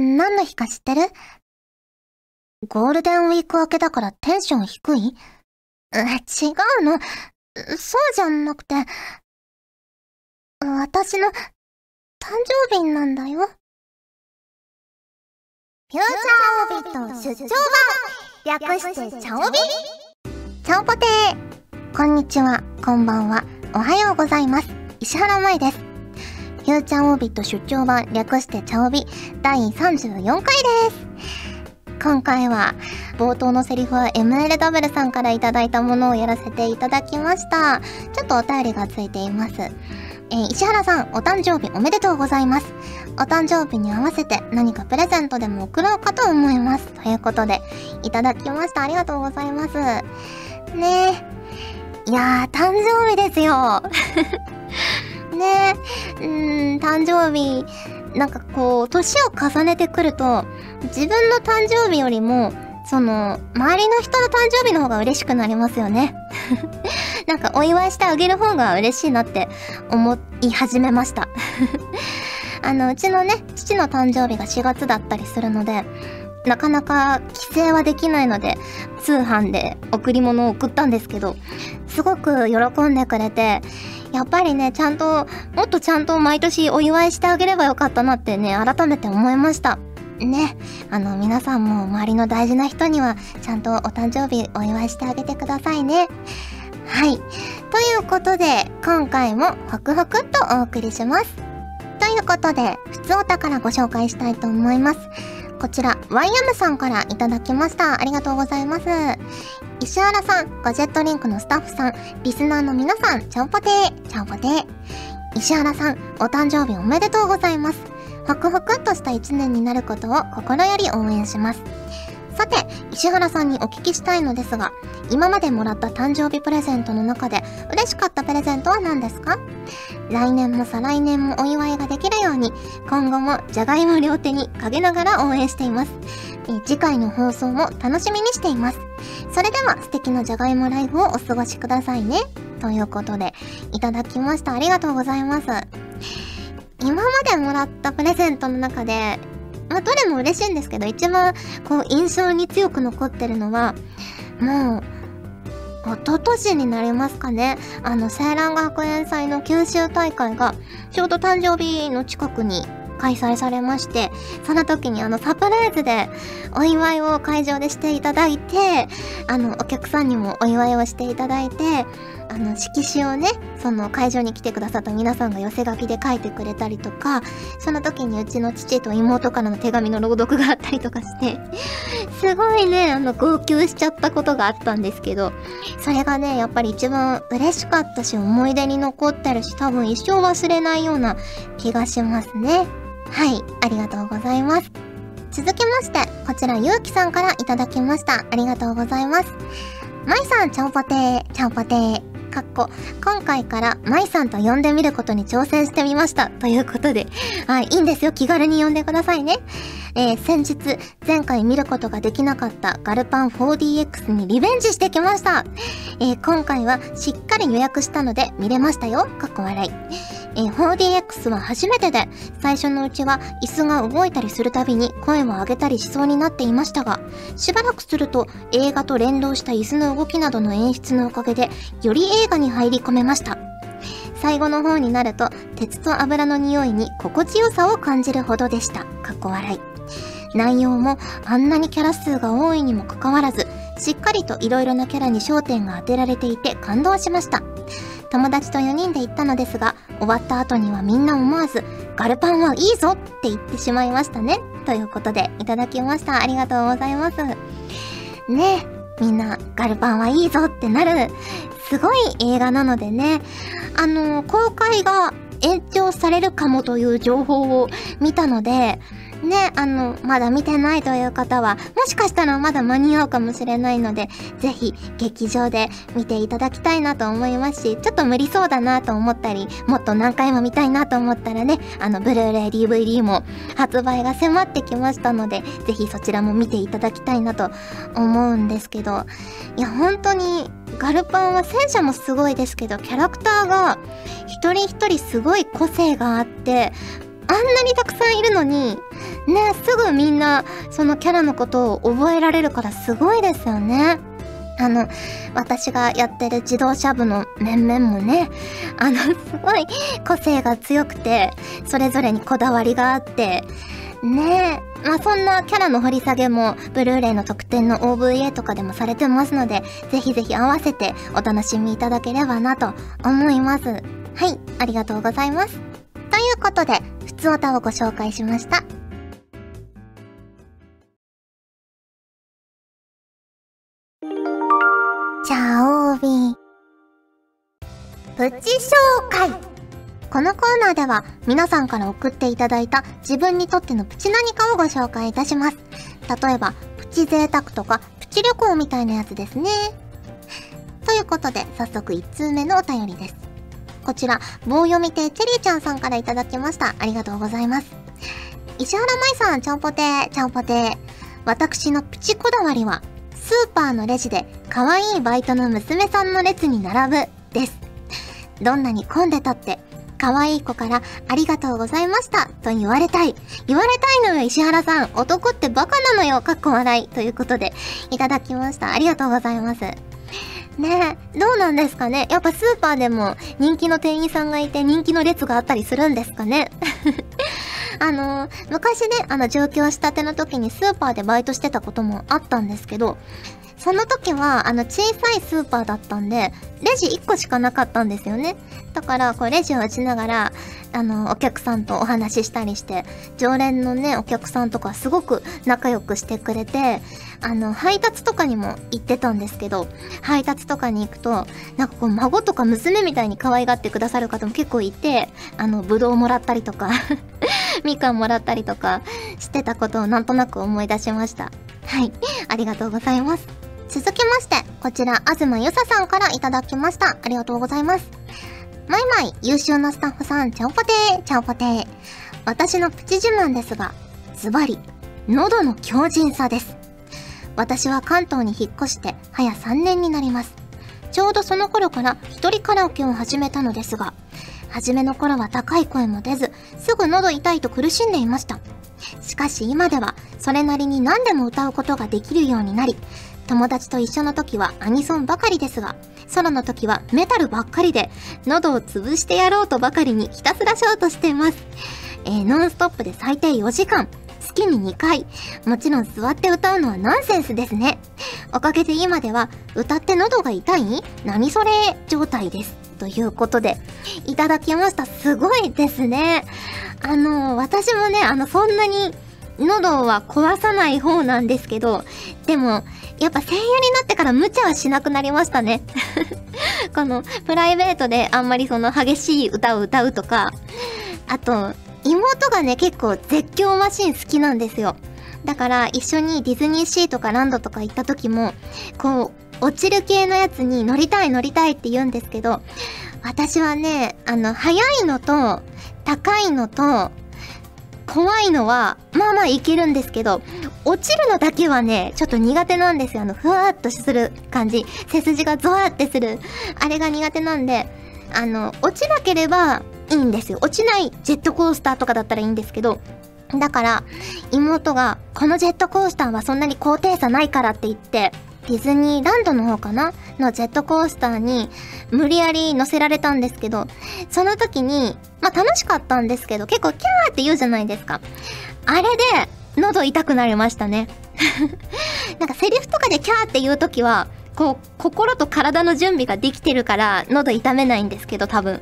何の日か知ってる？ゴールデンウィーク明けだからテンション低い、違うの。そうじゃなくて、私の誕生日なんだよ。フューチャーオビット出張版略してチャオビ？チャオポテーこんにちは、こんばんは、おはようございます。石原舞です。フューチャーオビット出張版略してチャオビ第34回です。今回は冒頭のセリフは MLW さんからいただいたものをやらせていただきました。ちょっとお便りがついています。えー、石原さん、お誕生日おめでとうございます。お誕生日に合わせて何かプレゼントでも送ろうかと思います。ということで、いただきました。ありがとうございます。ねえ。いやー、誕生日ですよ。ねえ。うん、誕生日、なんかこう、年を重ねてくると、自分の誕生日よりも、その、周りの人の誕生日の方が嬉しくなりますよね。なんかお祝いしてあげる方が嬉しいなって思い始めました。あの、うちのね、父の誕生日が4月だったりするので、なかなか帰省はできないので、通販で贈り物を送ったんですけど、すごく喜んでくれて、やっぱりね、ちゃんと、もっとちゃんと毎年お祝いしてあげればよかったなってね、改めて思いました。ね、あの、皆さんも周りの大事な人には、ちゃんとお誕生日お祝いしてあげてくださいね。はい。ということで、今回もホクホクっとお送りします。ということで、普通お宝ご紹介したいと思います。こちら、ワイヤムさんからいただきました。ありがとうございます。石原さん、ガジェットリンクのスタッフさん、リスナーの皆さん、ちゃんぽてー、ちゃんぽてー。石原さん、お誕生日おめでとうございます。ホクホクっとした一年になることを心より応援します。さて、石原さんにお聞きしたいのですが、今までもらった誕生日プレゼントの中で嬉しかったプレゼントは何ですか？来年も再来年もお祝いができるように、今後もじゃがいも両手に陰ながら応援しています。え次回の放送も楽しみにしています。それでは素敵なじゃがいもライフをお過ごしくださいね。ということで、いただきました。ありがとうございます。今までもらったプレゼントの中で、まあ、どれも嬉しいんですけど、一番、こう、印象に強く残ってるのは、もう、一昨年になりますかね。あの、青蘭学園祭の九州大会が、ちょうど誕生日の近くに開催されまして、その時にあのサプライズでお祝いを会場でしていただいて、あのお客さんにもお祝いをしていただいて、あの色紙をね、その会場に来てくださった皆さんが寄せ書きで書いてくれたりとか、その時にうちの父と妹からの手紙の朗読があったりとかして、すごいね、あの号泣しちゃったことがあったんですけど、それがね、やっぱり一番嬉しかったし思い出に残ってるし、多分一生忘れないような気がしますね。はい、ありがとうございます。続きまして、こちらゆうきさんからいただきました。ありがとうございます。まいさん、ちゃんぽてー、ちゃんぽてー。かっこ、今回からまいさんと呼んでみることに挑戦してみました。ということで、はい、いいんですよ。気軽に呼んでくださいね。えー、先日、前回見ることができなかったガルパン 4DX にリベンジしてきました。えー、今回はしっかり予約したので見れましたよ。かっこ笑い。え、4DX は初めてで、最初のうちは椅子が動いたりするたびに声を上げたりしそうになっていましたが、しばらくすると映画と連動した椅子の動きなどの演出のおかげで、より映画に入り込めました。最後の方になると、鉄と油の匂いに心地よさを感じるほどでした。かっこ笑い。内容もあんなにキャラ数が多いにもかかわらず、しっかりと色々なキャラに焦点が当てられていて感動しました。友達と4人で行ったのですが、終わった後にはみんな思わず、ガルパンはいいぞって言ってしまいましたね。ということで、いただきました。ありがとうございます。ねみんな、ガルパンはいいぞってなる、すごい映画なのでね、あの、公開が延長されるかもという情報を見たので、ね、あの、まだ見てないという方は、もしかしたらまだ間に合うかもしれないので、ぜひ劇場で見ていただきたいなと思いますし、ちょっと無理そうだなと思ったり、もっと何回も見たいなと思ったらね、あの、ブルーレイ DVD も発売が迫ってきましたので、ぜひそちらも見ていただきたいなと思うんですけど、いや、本当に、ガルパンは戦車もすごいですけど、キャラクターが一人一人すごい個性があって、あんなにたくさんいるのに、ね、すぐみんなそのキャラのことを覚えられるからすごいですよね。あの、私がやってる自動車部の面々もね、あの、すごい個性が強くて、それぞれにこだわりがあって、ねえ。まあ、そんなキャラの掘り下げも、ブルーレイの特典の OVA とかでもされてますので、ぜひぜひ合わせてお楽しみいただければなと思います。はい、ありがとうございます。ということで、つおたをご紹介しました。チャオービープチ紹介このコーナーでは皆さんから送っていただいた自分にとってのプチ何かをご紹介いたします。例えば、プチ贅沢とかプチ旅行みたいなやつですね。ということで、早速1通目のお便りです。こちら、棒読み亭チェリーちゃんさんからいただきました。ありがとうございます。石原舞さん、ちゃんぽてー、ちゃんぽてー。私のプチこだわりは、スーパーのレジで可愛いバイトの娘さんの列に並ぶです。どんなに混んでたって、可愛い子からありがとうございましたと言われたい。言われたいのよ、石原さん。男ってバカなのよ、かっこ笑い。ということで、いただきました。ありがとうございます。ねえ、どうなんですかね。やっぱスーパーでも人気の店員さんがいて人気の列があったりするんですかね。あの、昔ね、あの上京したての時にスーパーでバイトしてたこともあったんですけど、その時は、あの、小さいスーパーだったんで、レジ1個しかなかったんですよね。だから、こう、レジを打ちながら、あの、お客さんとお話ししたりして、常連のね、お客さんとかすごく仲良くしてくれて、あの、配達とかにも行ってたんですけど、配達とかに行くと、なんかこう、孫とか娘みたいに可愛がってくださる方も結構いて、あの、ぶどうもらったりとか みかんもらったりとかしてたことをなんとなく思い出しました。はい。ありがとうございます。続きまして、こちら、東ゆささんからいただきました。ありがとうございます。マイマイ、優秀なスタッフさん、ちゃんぽてー、ちゃんぽてー。私のプチ自慢ですが、ズバリ、喉の強靭さです。私は関東に引っ越して、早3年になります。ちょうどその頃から一人カラオケを始めたのですが、初めの頃は高い声も出ず、すぐ喉痛いと苦しんでいました。しかし今では、それなりに何でも歌うことができるようになり、友達と一緒の時はアニソンばかりですが、ソロの時はメタルばっかりで、喉を潰してやろうとばかりにひたすらショートしています。えー、ノンストップで最低4時間、月に2回。もちろん座って歌うのはナンセンスですね。おかげで今では、歌って喉が痛い？何それ状態です。ということで、いただきました。すごいですね。あの、私もね、あの、そんなに、喉は壊さない方なんですけど、でも、やっぱ声優になってから無茶はしなくなりましたね。この、プライベートであんまりその激しい歌を歌うとか、あと、妹がね、結構絶叫マシン好きなんですよ。だから一緒にディズニーシーとかランドとか行った時も、こう、落ちる系のやつに乗りたい乗りたいって言うんですけど、私はね、あの、速いのと、高いのと、怖いのは、まあまあいけるんですけど、落ちるのだけはね、ちょっと苦手なんですよ。あの、ふわーっとする感じ。背筋がゾワーってする。あれが苦手なんで、あの、落ちなければいいんですよ。落ちないジェットコースターとかだったらいいんですけど、だから、妹が、このジェットコースターはそんなに高低差ないからって言って、ディズニーランドの方かな？のジェットコースターに無理やり乗せられたんですけど、その時に、まあ楽しかったんですけど、結構キャーって言うじゃないですか。あれで、喉痛くなりましたね。なんかセリフとかでキャーって言う時は、こう、心と体の準備ができてるから、喉痛めないんですけど、多分。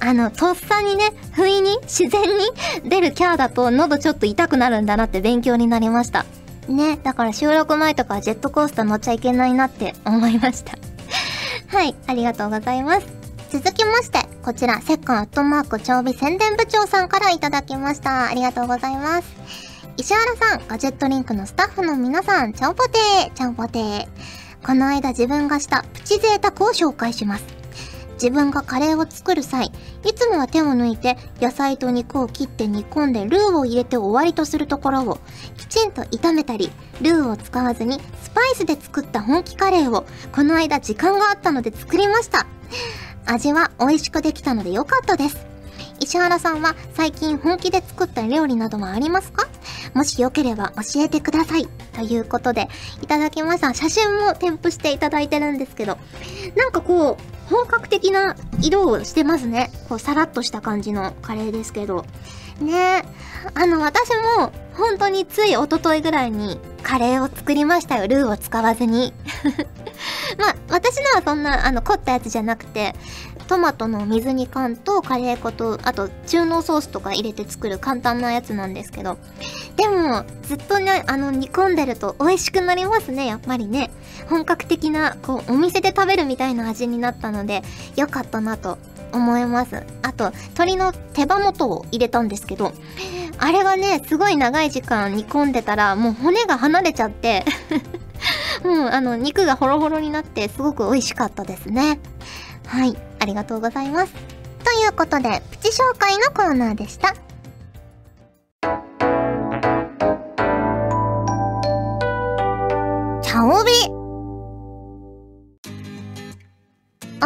あの、とっさにね、不意に、自然に出るキャーだと、喉ちょっと痛くなるんだなって勉強になりました。ね、だから収録前とかジェットコースター乗っちゃいけないなって思いました。はい、ありがとうございます。続きまして、こちら、セッカンアットマーク長尾宣伝部長さんからいただきました。ありがとうございます。石原さん、ガジェットリンクのスタッフの皆さん、ちゃんぽてー、ちゃんぽてー。この間自分がしたプチ贅沢を紹介します。自分がカレーを作る際、いつもは手を抜いて野菜と肉を切って煮込んでルーを入れて終わりとするところをきちんと炒めたり、ルーを使わずにスパイスで作った本気カレーをこの間時間があったので作りました。味は美味しくできたので良かったです。石原さんは最近本気で作った料理などはありますか？もしよければ教えてください。ということで、いただきました。写真も添付していただいてるんですけど、なんかこう、本格的な色をしてますね。こう、さらっとした感じのカレーですけど。ねあの、私も、本当についおとといぐらいにカレーを作りましたよ。ルーを使わずに。まあ、私のはそんな、あの、凝ったやつじゃなくて、トマトの水煮缶とカレー粉と、あと中濃ソースとか入れて作る簡単なやつなんですけど。でも、ずっとね、あの、煮込んでると美味しくなりますね、やっぱりね。本格的な、こう、お店で食べるみたいな味になったので、良かったなと思います。あと、鶏の手羽元を入れたんですけど、あれがね、すごい長い時間煮込んでたら、もう骨が離れちゃって もうあの、肉がホロホロになってすごく美味しかったですね。はい、ありがとうございます。ということで、プチ紹介のコーナーでした。チャオビ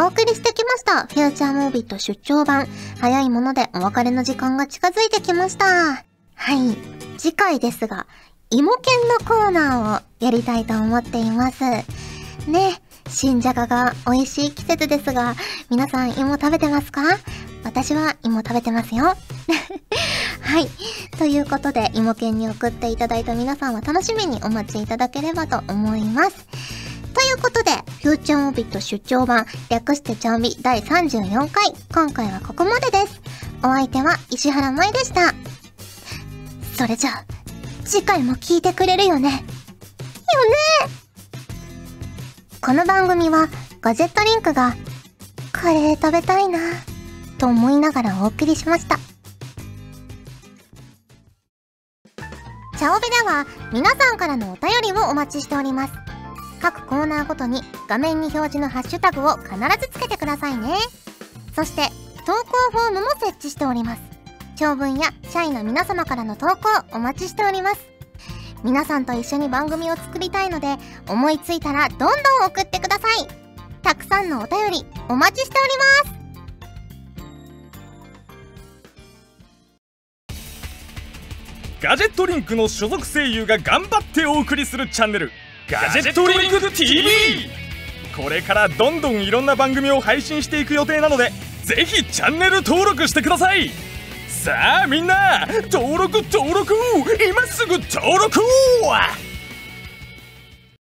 お送りしてきました。フューチャームービーと出張版。早いものでお別れの時間が近づいてきました。はい。次回ですが、芋犬のコーナーをやりたいと思っています。ね。新じゃがが美味しい季節ですが、皆さん芋食べてますか？私は芋食べてますよ。はい。ということで、芋犬に送っていただいた皆さんは楽しみにお待ちいただければと思います。ということで、フューチャーオビット出張版、略してちゃんび第34回、今回はここまでです。お相手は石原舞でした。それじゃあ、次回も聞いてくれるよね？よね？この番組はガジェットリンクがカレー食べたいなと思いながらお送りしました。チャオベでは皆さんからのお便りをお待ちしております。各コーナーごとに画面に表示のハッシュタグを必ずつけてくださいね。そして投稿フォームも設置しております。長文や社員の皆様からの投稿お待ちしております。皆さんと一緒に番組を作りたいので思いついたらどんどん送ってください。たくさんのお便りお待ちしております。ガジェットリンクの所属声優が頑張ってお送りするチャンネルガジェットリンク TV これからどんどんいろんな番組を配信していく予定なのでぜひチャンネル登録してください。さあみんな登録登録今すぐ登録